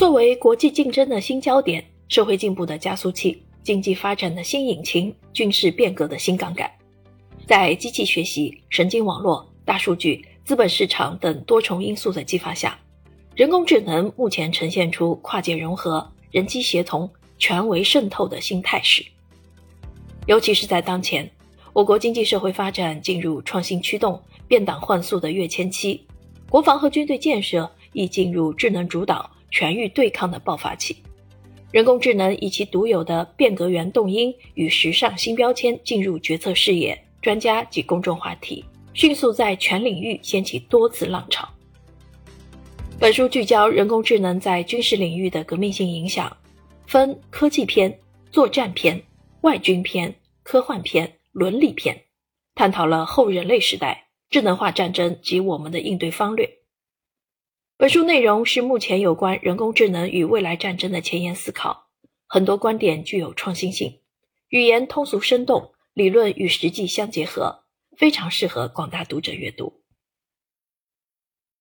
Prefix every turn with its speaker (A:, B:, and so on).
A: 作为国际竞争的新焦点、社会进步的加速器、经济发展的新引擎、军事变革的新杠杆，在机器学习、神经网络、大数据、资本市场等多重因素的激发下，人工智能目前呈现出跨界融合、人机协同、全维渗透的新态势。尤其是在当前，我国经济社会发展进入创新驱动、变党换速的跃迁期，国防和军队建设亦进入智能主导。全域对抗的爆发期，人工智能以其独有的变革源动因与时尚新标签进入决策视野、专家及公众话题，迅速在全领域掀起多次浪潮。本书聚焦人工智能在军事领域的革命性影响，分科技篇、作战篇、外军篇、科幻篇、伦理篇，探讨了后人类时代智能化战争及我们的应对方略。本书内容是目前有关人工智能与未来战争的前沿思考，很多观点具有创新性，语言通俗生动，理论与实际相结合，非常适合广大读者阅读。